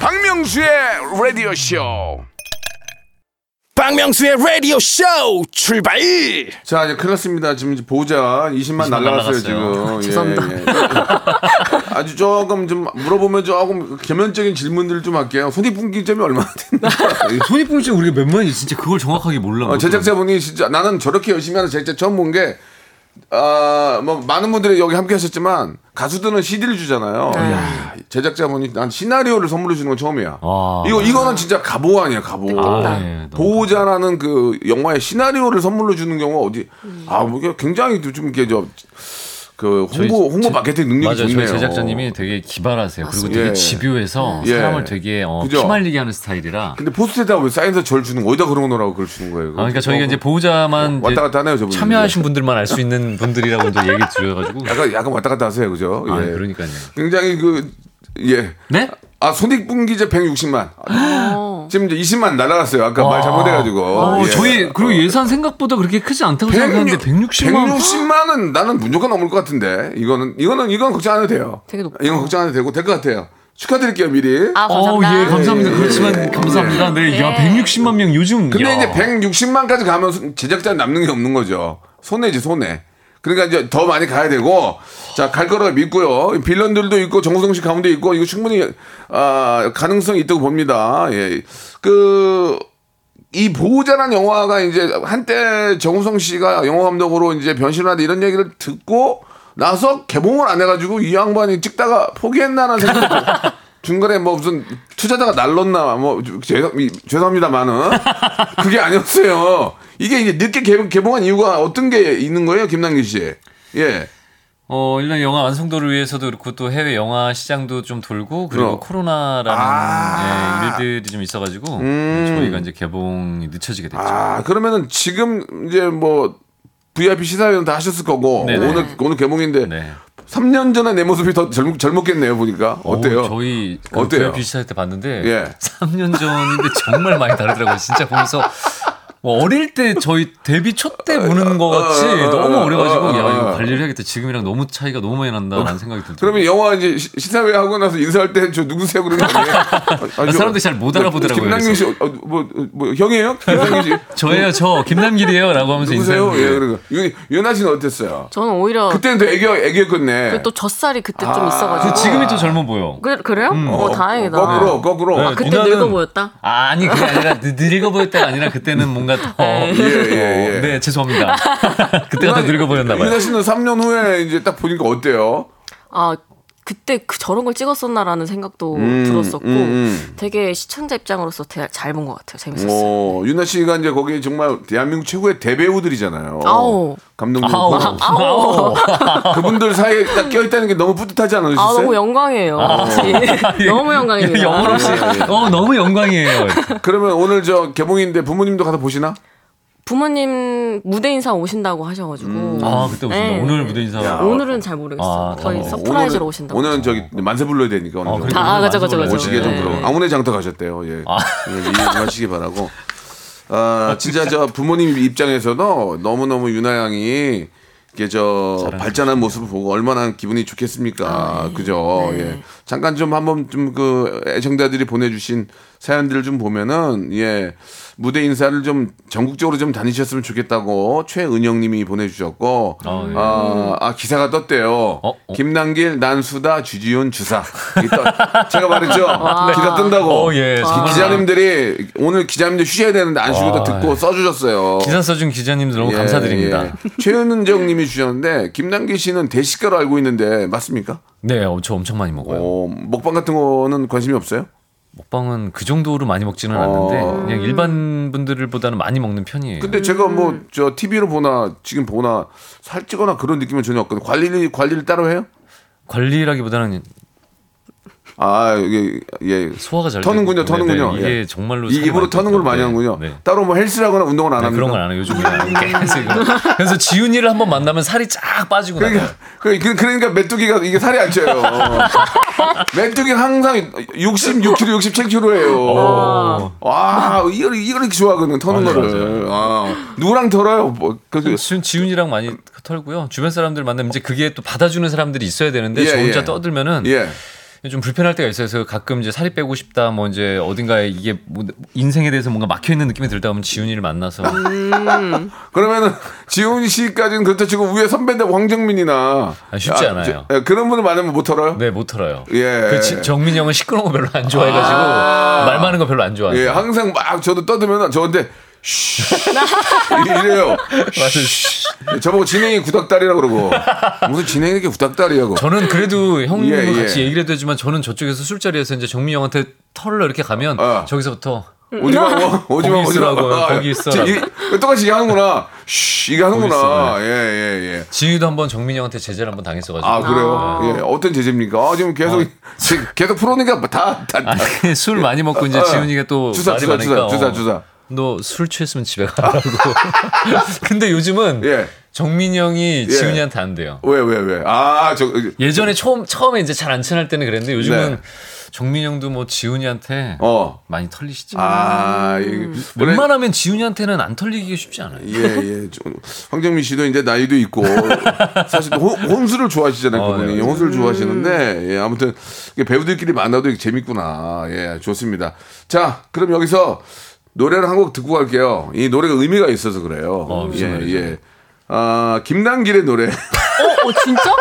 박명수의 라디오 쇼. 박명수의 라디오 쇼 출발 자 이제 큰일 났습니다. 지금 이제 보자 20만 20만 날라갔어요. 지금. 죄송합니다. 예, 예. 아주 조금 좀 물어보면 조금 개면적인 질문들을 좀 할게요. 손익분기점이 얼마나 된다. 손익분기점 우리가 몇 만이 진짜 그걸 정확하게 몰라. 어, 제작자분이 진짜 나는 저렇게 열심히 하는 제작자 처음 본 게, 아, 뭐, 많은 분들이 여기 함께 하셨지만, 가수들은 CD를 주잖아요. 네. 야, 제작자분이 난 시나리오를 선물해 주는 건 처음이야. 아. 이거, 이거는 진짜 가보 아니야, 가보. 아, 네, 보호자라는 그 영화의 시나리오를 선물로 주는 경우가 어디, 아, 뭐, 이게 굉장히 좀 이렇게 저, 그 저희 홍보, 홍보 제- 마케팅 능력이 맞아요. 좋네요. 저희 제작자님이 되게 기발하세요. 그리고 되게 예. 집요해서 예. 사람을 되게 어, 그죠? 피말리게 하는 스타일이라. 근데 포스트에다가 왜 사인서 절 주는 거, 어디다 그런 거라고 그걸 주는 거예요? 아, 그러니까 저희가 이제 보호자만 왔다 갔다 하네요, 저분. 참여하신 분들만 알 수 있는 분들이라고 이제 얘기 드려가지고. 약간, 약간 왔다 갔다 하세요, 그죠? 아, 예. 그러니까요. 굉장히 그, 예. 네? 아, 손익분기제 160만. 지금 이제 20만 날아갔어요. 아까 말 잘못해가지고. 어, 예. 저희 그리고 예산 생각보다 그렇게 크지 않다고 생각했는데 160만. 160만은 나는 무조건 넘을 것 같은데. 이거는, 이거는, 이건 걱정 안 해도 돼요. 되게 높다. 이건 걱정 안 해도 되고, 될 것 같아요. 축하드릴게요, 미리. 아, 어, 감사합니다. 예, 감사합니다. 예, 그렇지만 예. 감사합니다. 네, 야, 예. 160만 명 요즘. 근데 야. 이제 160만까지 가면 제작자 남는 게 없는 거죠. 손해지, 손해. 그러니까 이제 더 많이 가야 되고, 자, 갈 거라고 믿고요. 빌런들도 있고, 정우성 씨 가운데 있고, 이거 충분히, 아, 가능성이 있다고 봅니다. 예. 그, 이 보호자란 영화가 이제 한때 정우성 씨가 영화 감독으로 이제 변신하다 이런 얘기를 듣고 나서 개봉을 안 해가지고 이 양반이 찍다가 포기했나라는 들어요. 중간에 뭐 무슨 투자자가 날렀나 뭐 죄송, 이- 죄송합니다만은 그게 아니었어요. 이게 이제 늦게 개봉, 개봉한 이유가 어떤 게 있는 거예요, 김남기 씨? 예. 어, 일단 영화 완성도를 위해서도 그렇고 또 해외 영화 시장도 좀 돌고 그리고 어. 코로나라는 아. 예, 일들이 좀 있어가지고 음. 저희가 이제 개봉이 늦춰지게 됐죠. 아, 그러면은 지금 이제 뭐 VIP 시사회는 다 하셨을 거고 네네. 오늘 오늘 개봉인데 네. 3년 전에 내 모습이 더 젊, 젊었겠네요, 보니까. 어때요? 어, 저희 그 어때요? 시사회 때 봤는데 예. 3년 전인데 정말 많이 다르더라고요. 진짜 보면서 뭐 어릴 때 저희 데뷔 초 때 보는 것 같이 너무 어려가지고 야 이거 관리를 해야겠다. 지금이랑 너무 차이가 너무 많이 난다라는 생각이 들더라고요. 그러면 영화 이제 시- 시사회 하고 나서 인사할 때 저 누구세요 그러는 거 아니에요? 아, 저- 사람들이 잘 못 알아보더라고요, 김남길 씨, 어, 뭐, 뭐 형이에요? 김남길 씨 저예요, 저 김남길이에요.라고 하면서 누구세요? 예, 윤- 윤아 씨는 어땠어요? 저는 오히려 그때는 또 애교 애교였겠네. 또 젖살이 그때 좀 아, 있어가지고. 그 지금이 또 젊어 보여. 그, 그래요? 어, 다행이다. 거꾸로 거꾸로. 네. 아, 그때 누나는- 늙어 보였다? 아니 그게 아니라 늙- 늙어 보였다가 아니라 그때는 뭔가 더 네. 예, 예, 예. 네 죄송합니다. 그때가 더 늙어 보였나 봐요. 윤아 씨는 3년 후에 이제 딱 보니까 어때요? 아 그때 그 저런 걸 찍었었나라는 생각도 들었었고 음, 음. 되게 시청자 입장으로서 잘 본 것 같아요. 재밌었어요. 어, 유나 씨가 이제 거기 정말 대한민국 최고의 대배우들이잖아요. 아우. 감독님. 아우. 아우. 그분들 사이에 딱 껴있다는 게 너무 뿌듯하지 않으셨어요? 아 너무 영광이에요. 예. 너무 영광입니다. 영혼 없이 어 너무 영광이에요. 그러면 오늘 저 개봉인데 부모님도 가서 보시나? 부모님 무대 인사 오신다고 하셔가지고 아 그때 오신다. 네. 오늘 무대 인사. 오늘은 잘 모르겠어요. 아, 거의 어, surprise로 오늘은- 오신다고. 오늘은 저기 만세 불러야 되니까 오늘 아, 좀 그래요? 아, 그죠, 그죠, 그죠. 오시게 좀 네. 그러고 아무네 장터 가셨대요. 예. 아. 예, 이해 좀 하시기 바라고. 아, 진짜 저 부모님 입장에서도 너무 너무 유나 양이 이게 저 발전한 모습을 보고 얼마나 기분이 좋겠습니까. 그죠? 예. 잠깐 좀 한번 좀 그 애청자들이 보내주신 사연들을 좀 보면은 예 무대 인사를 좀 전국적으로 좀 다니셨으면 좋겠다고 최은영님이 보내주셨고 아, 예. 아, 아, 기사가 떴대요. 어, 어. 김남길, 난수다, 주지훈, 주사. 제가 말했죠. 기사 뜬다고. 어, 예. 기- 정말. 기자님들이 오늘 기자님들 쉬셔야 되는데 안 쉬고도 아, 듣고 예. 써주셨어요. 기사 써준 기자님들 너무 예, 감사드립니다. 예. 최은정님이 주셨는데 김남길 씨는 대식가로 알고 있는데 맞습니까? 네, 어, 저 엄청 많이 먹어요. 어, 먹방 같은 거는 관심이 없어요? 먹방은 그 정도로 많이 먹지는 어. 않는데 그냥 일반 분들보다는 많이 먹는 편이에요. 근데 제가 뭐 저 TV로 보나 지금 보나 살찌거나 그런 느낌은 전혀 없거든요. 관리를 관리를 따로 해요? 관리라기보다는 아 이게 예 소화가 잘 터는군요, 되고. 터는군요. 네, 네, 이게 예. 정말로 이 입으로 터는 걸. 많이 네, 하는군요. 네. 따로 뭐 헬스라거나 운동을 안 네, 합니까? 그런 건 안 해요. 요즘에. 그래서 지훈이를 한번 만나면 살이 쫙 빠지고 나요. 그러니까, 그- 그러니까 메뚜기가 이게 살이 안 쪄요. 메뚜기 항상 66kg, 67kg예요. 어. 와, 이걸 이걸 이렇게 좋아하거든 터는 맞아요, 거를. 아, 누구랑 털어요? 뭐, 그, 그, 지금 지훈이랑 많이 털고요. 주변 사람들 만나면 이제 그게 또 받아주는 사람들이 있어야 되는데 예, 저 혼자 예. 떠들면은 예. 좀 불편할 때가 있어요. 그래서 가끔 이제 살이 빼고 싶다, 뭐 이제 어딘가에 이게 뭐 인생에 대해서 뭔가 막혀 있는 느낌이 들다 보면 지훈이를 만나서 그러면은 지훈 씨까지는 그렇다 치고 위에 선배인데 황정민이나 아, 쉽지 않아요. 저- 예, 그런 분을 만나면 못 털어요? 네 못 털어요. 예. 그 지- 정민이 형은 시끄러운 거 별로 안 좋아해 가지고 말 많은 거 별로 안 좋아해요. 예, 항상 막 저도 떠들면 저한테 쉬 이래요. 쉬. 저보고 진행이 구닥다리라고 그러고 무슨 진행이 이렇게 구닥다리하고. 저는 그래도 형님과 예, 예. 같이 얘기를 해도 되지만 저는 저쪽에서 술자리에서 이제 정민이 형한테 털러 이렇게 가면 어. 저기서부터 오지마, 뭐, 오지마, 거기 오지마. 있으라고요, 아, 거기 있어라. 이- 똑같이 이게 하는구나. 쉬, 이게 하는구나. 있어, 예, 예, 예. 지훈이도 한번 정민이 형한테 제재를 한번 당했어가지고 아, 그래요? 예, 어떤 제재입니까? 아, 지금 계속, 지- 계속 풀어오니까 다, 다, 다. 아니, 술 많이 먹고 이제 어, 지훈이가 또 주사, 주사, 주사, 주사, 어, 주사. 너 술 취했으면 집에 가라고. 근데 요즘은 예. 정민이 형이 예. 지훈이한테 안 돼요. 왜, 왜, 왜? 아, 저, 예전에 처음 처음에 이제 잘 안 친할 때는 그랬는데 요즘은 네. 정민이 형도 뭐 지훈이한테 어. 많이 털리시죠. 아, 이, 음. 원래- 웬만하면 지훈이한테는 안 털리기 쉽지 않아요. 예, 예. 좀, 황정민 씨도 이제 나이도 있고, 사실 호, 혼수를 좋아하시잖아요, 어, 그분이. 네. 혼수를 좋아하시는데, 예, 아무튼, 배우들끼리 만나도 재밌구나. 예, 좋습니다. 자, 그럼 여기서 노래를 한 곡 듣고 갈게요. 이 노래가 의미가 있어서 그래요. 어, 예, 노래죠? 예. 아, 김남길의 노래. 어, 어 진짜?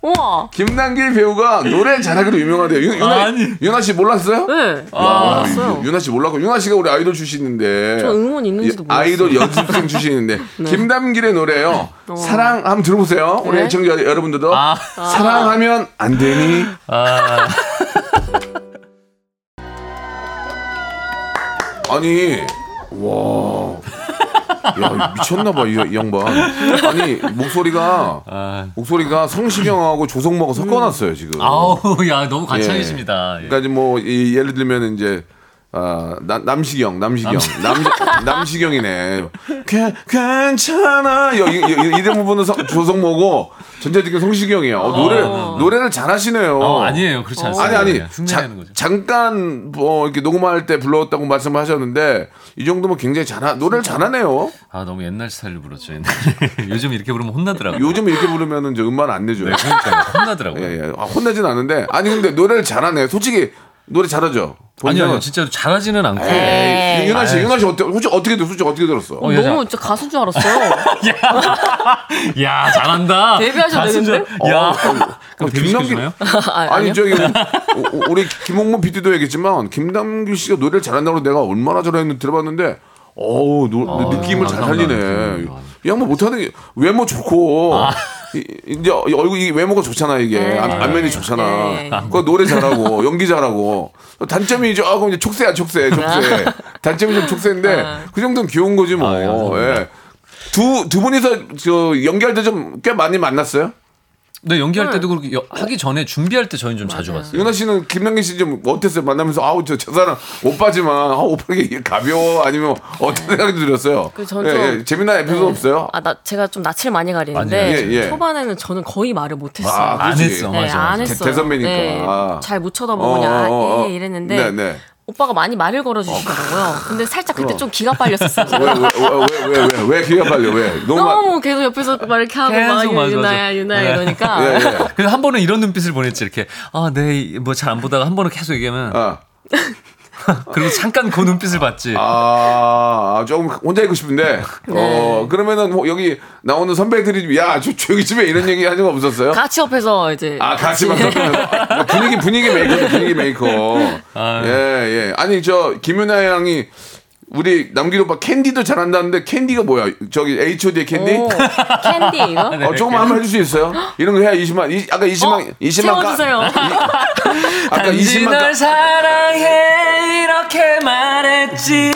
우와. 김남길 배우가 노래 잘하기로 유명하대요. 유, 유나, 아니. 유나 씨 몰랐어요? 네. 아, 몰랐어요. 유- 유나 씨 몰랐고 유나 씨가 우리 아이돌 출신인데 저 응원 있는지도 예, 몰랐어요. 아이돌 연습생 출신인데 김남길의 노래요. 어. 사랑 한번 들어보세요. 우리 네. 애청자 여러분들도 아. 사랑하면 안 되니? 아, 아니 와. 야 미쳤나봐 이, 이 양반. 아니 목소리가 아. 목소리가 성시경하고 조성모가 섞어놨어요 지금. 아우, 야, 너무 관창이십니다. 예. 그러니까 이제 뭐 이, 예를 들면 이제 아, 나, 남시경, 남시경, 남, 남시경이네. 괜- 괜찮아. 여기, 여기 이름 부분은 성- 조성모고 전자직은 성시경이에요. 어, 노래, 노래를 잘하시네요. 어, 아니에요. 그렇지 않습니다. 아니, 아니, 그냥 자-. 잠깐, 뭐, 이렇게 녹음할 때 불렀다고 말씀하셨는데, 이 정도면 굉장히 잘하, 노래를 잘하네요. 아, 너무 옛날 스타일로 불렀죠. 옛날에. 요즘 이렇게 부르면 혼나더라고요. 요즘 이렇게 부르면은 이제 음반 안 내줘요. 네, 그러니까 혼나더라고요. 예, 예. 아, 혼내진 않는데, 아니, 근데 노래를 잘하네. 솔직히, 노래 잘하죠? 아니요, 본인은- 아니요, 진짜로 잘하지는 않고. 에이, 윤아 씨, 아유. 윤아 씨 어떻게, 솔직히 어떻게 들었어? 솔직히 어떻게 들었어? 어, 여자- 너무 진짜 가수인 줄 알았어요. 야, 잘한다. 가수인 줄- 되는데? 야. 어, 그럼 김남길- 데뷔시켜주나요? 아, 아니? 저기 우- 우리 김홍문 PD도 얘기했지만 김남길 씨가 노래를 잘한다고 내가 얼마나 잘했는지 들어봤는데 어우 노- 느낌을 잘 감사합니다. 살리네. 이 양반 못하는 게 외모 좋고 아. 이, 이제 얼굴 이 외모가 좋잖아 이게 네. 안, 안면이 좋잖아. 네. 그 노래 잘하고 연기 잘하고 단점이 이제 아 그럼 이제 촉새야 촉새 촉새 단점이 좀 촉새인데 그 정도는 귀여운 거지 뭐. 아, 감사합니다. 예. 두, 두 분이서 저 연기할 때 좀 꽤 많이 만났어요? 네, 연기할 때도 그렇게 여- 하기 전에 준비할 때 저희는 좀 자주 봤어요. 윤아 씨는 김남길 씨좀 어땠어요? 만나면서 아우 저, 저 사람 오빠지만 아 오빠 이게 가벼워 아니면 어떤 생각이 들었어요? 그 저는 예, 좀- 예. 재미난 에피소드 없어요? 아, 나 제가 좀 낯을 많이 가리는데 아니요. 예, 예. 초반에는 저는 거의 말을 못했어요. 아, 안 그렇지. 했어. 네, 맞아, 안 맞아. 했어요. 대선배니까. 네, 잘못 쳐다보고 그냥 어, 어, 어. 아, 예, 이랬는데 네, 네. 오빠가 많이 말을 걸어주시더라고요. 근데 살짝 그때 좀 기가 빨렸었어요. 왜왜왜왜왜 기가 빨려 왜 너무 마- 너무 계속 옆에서 막 이렇게 하고 막 계속 맞아, 유나야. 유나야 네. 이러니까 예, 예. 그래서 한 번은 이런 눈빛을 보냈지 이렇게 아, 네, 뭐 잘 안 보다가 한 번은 계속 얘기하면 아, 그리고 잠깐 그 눈빛을 봤지. 아, 조금 혼자 있고 싶은데, 어, 그러면은 뭐 여기 나오는 선배들이, 야, 저 조용히 좀 해. 이런 얘기 하는 거 없었어요? 같이 옆에서 이제 아, 같이 막 섞으면 분위기, 분위기 메이커, 분위기 메이커. 아. 예, 예. 아니, 저, 김윤아 양이 우리 남길 오빠 캔디도 잘한다는데 캔디가 뭐야? 저기 HOT의 캔디? 오, 캔디 이거 어, 조금만 한번 해줄 수 있어요? 이런 거 해야 20만, 이, 아까 20만, 어, 20만. 까- 채워주세요. 아까 단지 20만. 널 까- 사랑해 이렇게 말했지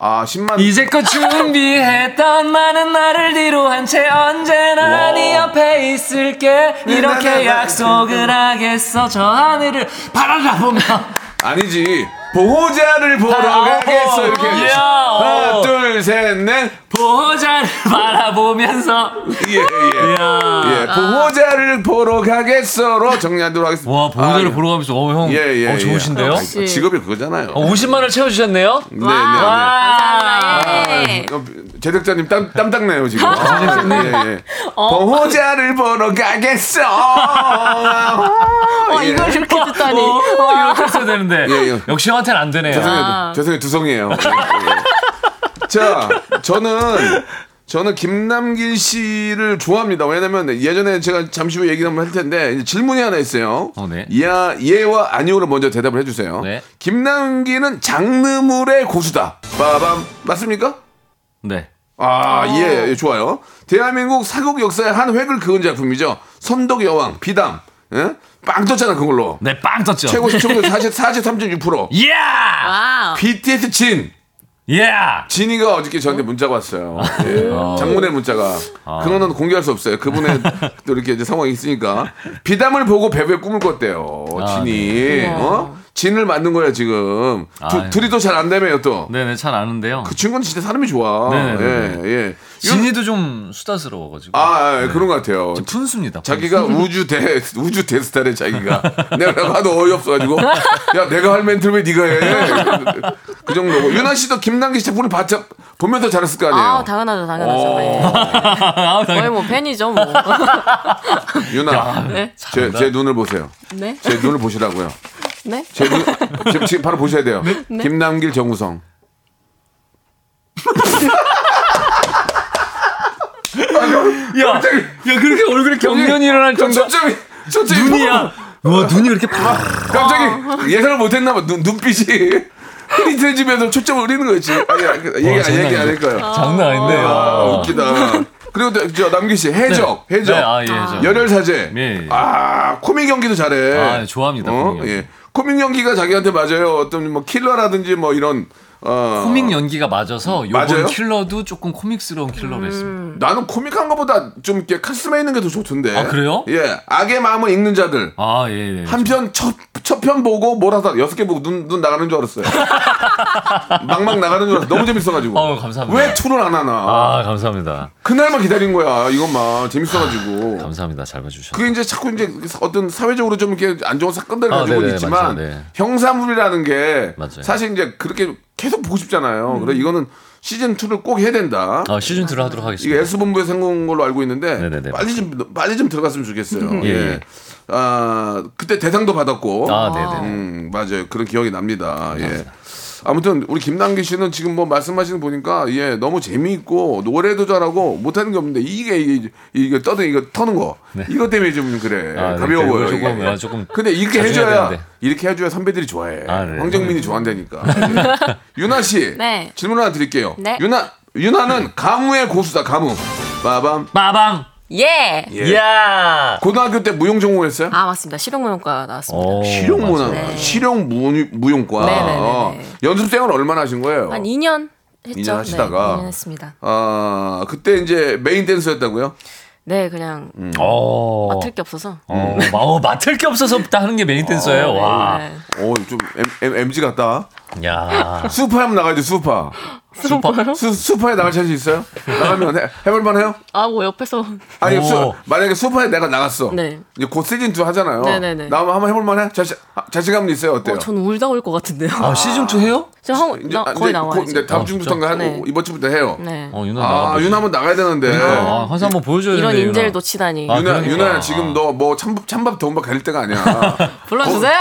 아, 10만. 이제껏 준비했던 많은 말을 뒤로 한 채 언제나 네 옆에 있을게 이렇게 약속을 하겠어 저 하늘을 바라보며 아니지. 보호자를 보러 아, 가겠어. 이렇게. 야, 하나, 어. 둘, 셋, 넷. 보호자를 바라보면서 예, 예. 야. 예, 보호자를 보러 가겠어로 정리하도록 하겠습니다. 와 보호자를 아, 예. 보러 가면서 어 형 예, 예. 어, 좋으신데요? 예. 아, 직업이 그거잖아요. 어, 50만 원을 채워주셨네요. 네, 네, 네. 감사합니다. 아, 예. 어, 제작자님 땀, 땀 닦네요, 지금. 아, 예, 예. 보호자를 보러 가겠어. 어, 예. 이걸 이렇게 듣다니. 어, 이렇게 했어야 되는데 예, 예. 역시 형한테는 안 되네요. 죄송해요. 아. 죄송해요. 두성이에요. 예, 예. 자, 저는 저는 김남길 씨를 좋아합니다. 왜냐면 예전에 제가 잠시 후에 얘기 한번 할 텐데 질문이 하나 있어요. 어, 네. 야, 예와 아니오로 먼저 대답을 해주세요. 네. 김남길은 장르물의 고수다. 빠밤 맞습니까? 네. 아, 예, 예, 좋아요. 대한민국 사국 역사의 한 획을 그은 작품이죠. 선덕 여왕, 비담, 예? 빵 떴잖아, 그걸로. 네, 빵 떴죠. 최고 시청률 40, 43.6%. 예! 와우. BTS 진. 예! 진이가 어저께 저한테 문자가 왔어요. 예. 장문의 문자가. 그거는 공개할 수 없어요. 그분의 또 이렇게 이제 상황이 있으니까. 비담을 보고 배우의 꿈을 꿨대요. 아, 진이. 어? 진을 만든 거야, 지금. 두, 아, 예. 둘이 또 잘 안대매요, 또. 네네, 잘 아는데요. 그 친구는 진짜 사람이 좋아. 네네네. 예, 예. 진이도 좀 수다스러워가지고. 아, 아, 그런 것 같아요. 좀 푼수입니다. 자기가 우주 대 우주 대스타래 자기가 내가 하도 어이없어가지고 야 내가 할 멘트를 왜 네가 해? 그 정도고 윤아 씨도 김남기 씨 작품을 봤자 보면서 잘했을 거 아니에요. 아, 당연하죠, 당연하죠. 어. 예. 아, 거의 뭐 팬이죠, 뭐. 윤아 네? 제, 제 눈을 보세요. 네? 제 눈을 보시라고요. 네? 제 눈, 지금, 지금 바로 보셔야 돼요. 네? 김남길 정우성. 야, 야, 그렇게 얼굴에 경련이 일어날 정도. 초점이 초점이 눈이야. 와, 눈이 이렇게 팍. 갑자기 예상을 못했나 봐. 눈 눈빛이 흐릿해지면서 초점을 흐리는 거였지. 아니, 아니, 얘기 장난 얘기 안 아니죠. 할까요? 장난 아닌데요. 아, 웃기다. 그리고 또저 남기 씨 해적, 해적, 네, 아, 예. 열혈 사제. 예, 예. 아 코믹 연기도 잘해. 아, 좋아합니다, 어? 예. 코믹 연기가 자기한테 맞아요. 어떤 뭐 킬러라든지 뭐 이런. 어. 코믹 연기가 맞아서 요번 맞아요? 킬러도 조금 코믹스러운 킬러로 했습니다. 나는 코믹한 것보다 좀 이렇게 카스마 있는 게 더 좋던데. 아, 그래요? 예. 악의 마음을 읽는 자들. 아, 예, 예. 한편 첫, 첫 편 보고 뭘 하다 여섯 개 보고 눈, 눈 나가는 줄 알았어요. 막막 나가는 줄 알았어. 너무 재밌어가지고. 어우, 감사합니다. 왜 투를 안 하나? 아 감사합니다. 그날만 기다린 거야. 이것만 재밌어가지고. 감사합니다. 잘 봐주셔서. 그게 이제 자꾸 이제 어떤 사회적으로 좀 이렇게 안 좋은 사건들을 아, 가지고 네네, 있지만 맞죠, 네. 형사물이라는 게 맞아요. 사실 이제 그렇게 계속 보고 싶잖아요. 그래 이거는 시즌 2를 꼭 해야 된다. 아, 시즌 2를 하도록 이게 하겠습니다. S 본부에서 한 걸로 알고 있는데 네네네, 빨리 좀 빨리 좀 들어갔으면 좋겠어요. 예, 예. 예. 아 그때 대상도 받았고. 아, 네네. 음, 맞아요. 그런 기억이 납니다. 예. 아무튼 우리 김남기 씨는 지금 뭐 말씀하시는 거 보니까 예 너무 재미있고 노래도 잘하고 못하는 게 없는데 이게 이게 이게 떠든 이거 터는 거 이것 때문에 좀 그래 네. 아, 네, 가벼워 보여. 그리고 조금. 아, 조금 근데 이렇게 해줘야. 이렇게 해줘야 선배들이 좋아해. 아, 네. 황정민이 좋아한다니까. 예. 유나 씨 네. 질문 하나 드릴게요. 네. 유나 유나는 가무의 고수다 가무. 빠밤. 빠밤. 예. 예. 야. 고등학교 때 무용 전공했어요? 아 맞습니다. 실용무용과 나왔습니다. 오, 실용무용, 네. 실용 무, 무용과 네네네네. 어. 연습생을 얼마나 하신 거예요? 한 2년 했죠. 2년 하시다가. 네, 2년 했습니다. 아 그때 이제 메인 댄서였다고요? 네, 그냥 음. 어. 맡을 게 없어서. 어, 어, 맡을 게 없어서 하는 게 메인 댄서예요. 와. 네. 오 좀 MZ 같다. 야. 스우파 한번 나가야죠 스우파. 스포요? 수, 수파에 나갈 자신 있어요? 나가면 해, 해볼 만해요? 아, 뭐 옆에서 아니 오. 수, 만약에 수파에 내가 나갔어. 네. 이제 곧 시즌 2 하잖아요. 네네네. 나오면 한번 해볼 만해? 자신 아, 자신감 있어요? 어때요? 어, 저는 울다 올 것 같은데요. 아, 시즌 2 해요? 저 한, 이제 나, 아, 거의 나와요. 곧 이제 다음 주부터인가 한 네. 이번 주부터 해요. 네. 어, 유나 아 나가. 유나 한번 나가야 되는데. 아, 항상 한번 보여줘야 이런 되는데, 인재를 유나. 놓치다니. 아, 유나 그러니까. 유나 지금 너 뭐 찬밥 찬밥 더운밥 가릴 때가 아니야. 불러주세요.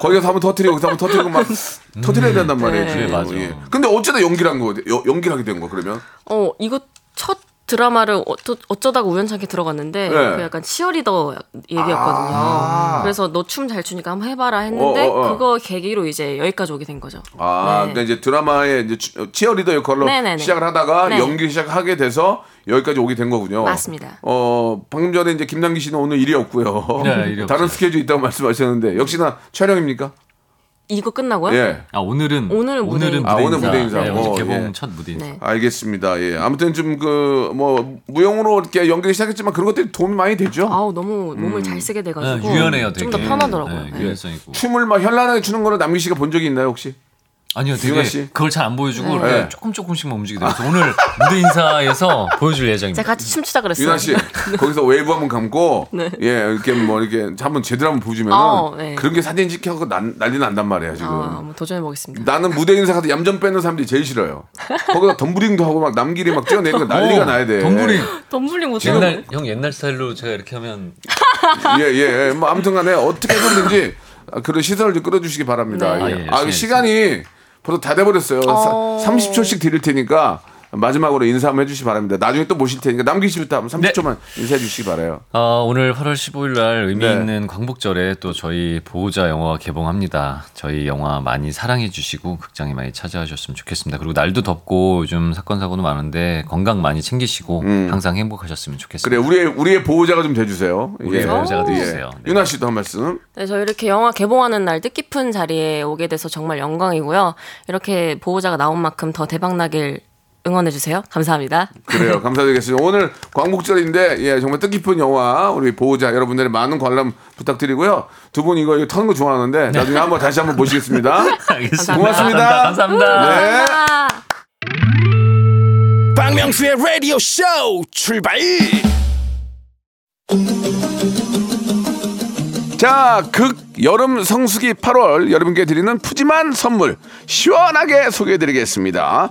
거기 가서 한번 터트리고 여기서 한번 터트리고 막 터트려야 된단 말이에요. 네. 그래, 맞아. 예. 근데 어쩌다 연기를 한 거, 여- 연기를 하게 된 거 그러면? 어, 이거 첫 드라마를 어쩌, 어쩌다가 우연찮게 들어갔는데 네. 그 약간 치어리더 얘기였거든요. 그래서 너 춤 잘 추니까 한번 해봐라 했는데 아. 어, 어, 어. 그거 계기로 이제 여기까지 오게 된 거죠. 아, 네. 그러니까 이제 드라마에 이제 치- 치어리더 역할로 네네네. 시작을 하다가 네. 연기 시작하게 돼서 여기까지 오게 된 거군요. 맞습니다. 어, 방금 전에 이제 김남기 씨는 오늘 일이 없고요. 네, 일이. 다른 스케줄이 있다고 말씀하셨는데 역시나 촬영입니까? 이거 끝나고요? 예. 아, 오늘은 오늘은 무대 인사. 아, 오늘 무대 인사. 네, 오늘 어, 개봉 예. 첫 무대 인사. 네. 알겠습니다. 예. 아무튼 좀 그 뭐 무용으로 이렇게 연기를 시작했지만 그런 것들이 도움이 많이 되죠. 아우 너무 몸을 잘 쓰게 네, 돼가지고 유연해요, 되게. 좀 더 편하더라고요. 네, 네. 유연성 있고. 춤을 막 현란하게 추는 거를 남길 씨가 본 적이 있나요 혹시? 아니요, 되게 씨? 그걸 잘 안 보여주고 네. 네. 조금 조금씩만 움직이더라고요. 그래서 오늘 무대 인사에서 보여줄 예정입니다. 제가 같이 춤추자 그랬어요. 유나 씨 거기서 웨이브 한번 감고 네. 예 이렇게 뭐 이렇게 한번 제대로 한번 보여주면 어, 네. 그런 게 사진 찍혀서 난, 난리 난단 말이에요 지금. 아, 한번 도전해 보겠습니다. 나는 무대 인사 가서 얌전 빼는 사람들이 제일 싫어요. 거기다 덤블링도 하고 막 남길이 막 뛰어내리고 난리가 어, 나야 돼. 덤블링. 덤블링 못 옛날 형 옛날 스타일로 제가 이렇게 하면 예예. 뭐 아무튼간에 어떻게 해서든지 그런 시선을 좀 끌어주시기 바랍니다. 네. 예. 아, 예, 아, 시간이 벌써 다 돼버렸어요. 어. 사, 30초씩 드릴 테니까 마지막으로 인사 한번 해주시기 바랍니다. 나중에 또 모실 테니까 남기 씨부터 한번 30초만 인사해 주시기 바라요. 어, 오늘 8월 15일 날 의미 네. 있는 광복절에 또 저희 보호자 영화가 개봉합니다. 저희 영화 많이 사랑해 주시고 극장에 많이 찾아와 주셨으면 좋겠습니다. 그리고 날도 덥고 요즘 사건 사고도 많은데 건강 많이 챙기시고 항상 행복하셨으면 좋겠습니다. 음. 그래 우리의 우리의 보호자가 좀 돼주세요. 예. 우리의 보호자가 되주세요. 네. 유나 씨도 한 말씀. 네, 저 이렇게 영화 개봉하는 날 뜻깊은 자리에 오게 돼서 정말 영광이고요. 이렇게 보호자가 나온 만큼 더 대박 나길 응원해 주세요. 감사합니다. 그래요. 감사드리겠습니다. 오늘 광복절인데 예 정말 뜻깊은 영화 우리 보호자 여러분들의 많은 관람 부탁드리고요. 두 분 이거, 이거 터는 거 좋아하는데 나중에 한번 다시 한번 모시겠습니다. 알겠습니다. 고맙습니다. 감사합니다. 네. 아. 박명수의 라디오 쇼 출발 자, 극 여름 성수기 8월 여러분께 드리는 푸짐한 선물 시원하게 소개해 드리겠습니다.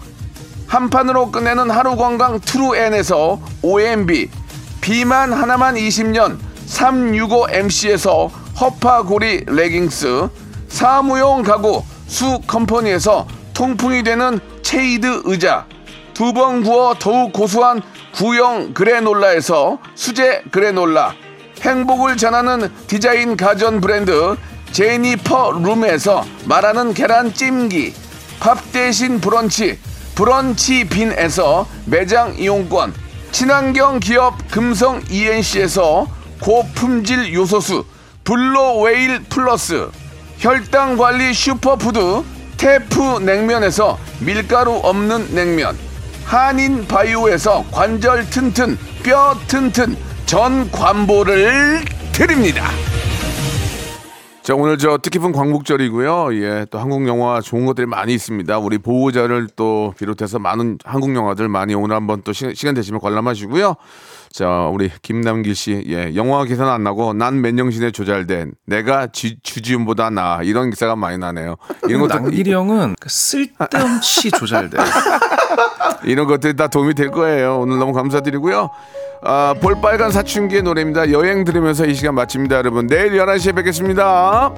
한 판으로 끝내는 하루 건강 트루엔에서 OMB 비만 하나만 20년 365MC에서 허파고리 레깅스 사무용 가구 수 컴퍼니에서 통풍이 되는 체이드 의자 두 번 구워 더욱 고소한 구형 그래놀라에서 수제 그래놀라 행복을 전하는 디자인 가전 브랜드 제니퍼 룸에서 말하는 계란 찜기 밥 대신 브런치 브런치 빈에서 매장 이용권 친환경 기업 금성 E&C에서 고품질 요소수 블로웨일 플러스 혈당 관리 슈퍼푸드 테프 냉면에서 밀가루 없는 냉면 한인 바이오에서 관절 튼튼 뼈 튼튼 전관보를 드립니다. 자 오늘 저 뜻깊은 광복절이고요. 예, 또 한국 영화 좋은 것들이 많이 있습니다. 우리 보호자를 또 비롯해서 많은 한국 영화들 많이 오늘 한번 또 시, 간 되시면 관람하시고요. 자 우리 김남길 씨, 예, 영화 기사는 안 나고 난 맨정신에 조잘된 내가 지, 주지훈보다 나 이런 기사가 많이 나네요. 이런 것도 남길이 형은 그 쓸데없이 조잘돼. 이런 것들이 다 도움이 될 거예요. 오늘 너무 감사드리고요. 아, 볼빨간 사춘기의 노래입니다. 여행 들으면서 이 시간 마칩니다, 여러분. 내일 11시에 뵙겠습니다.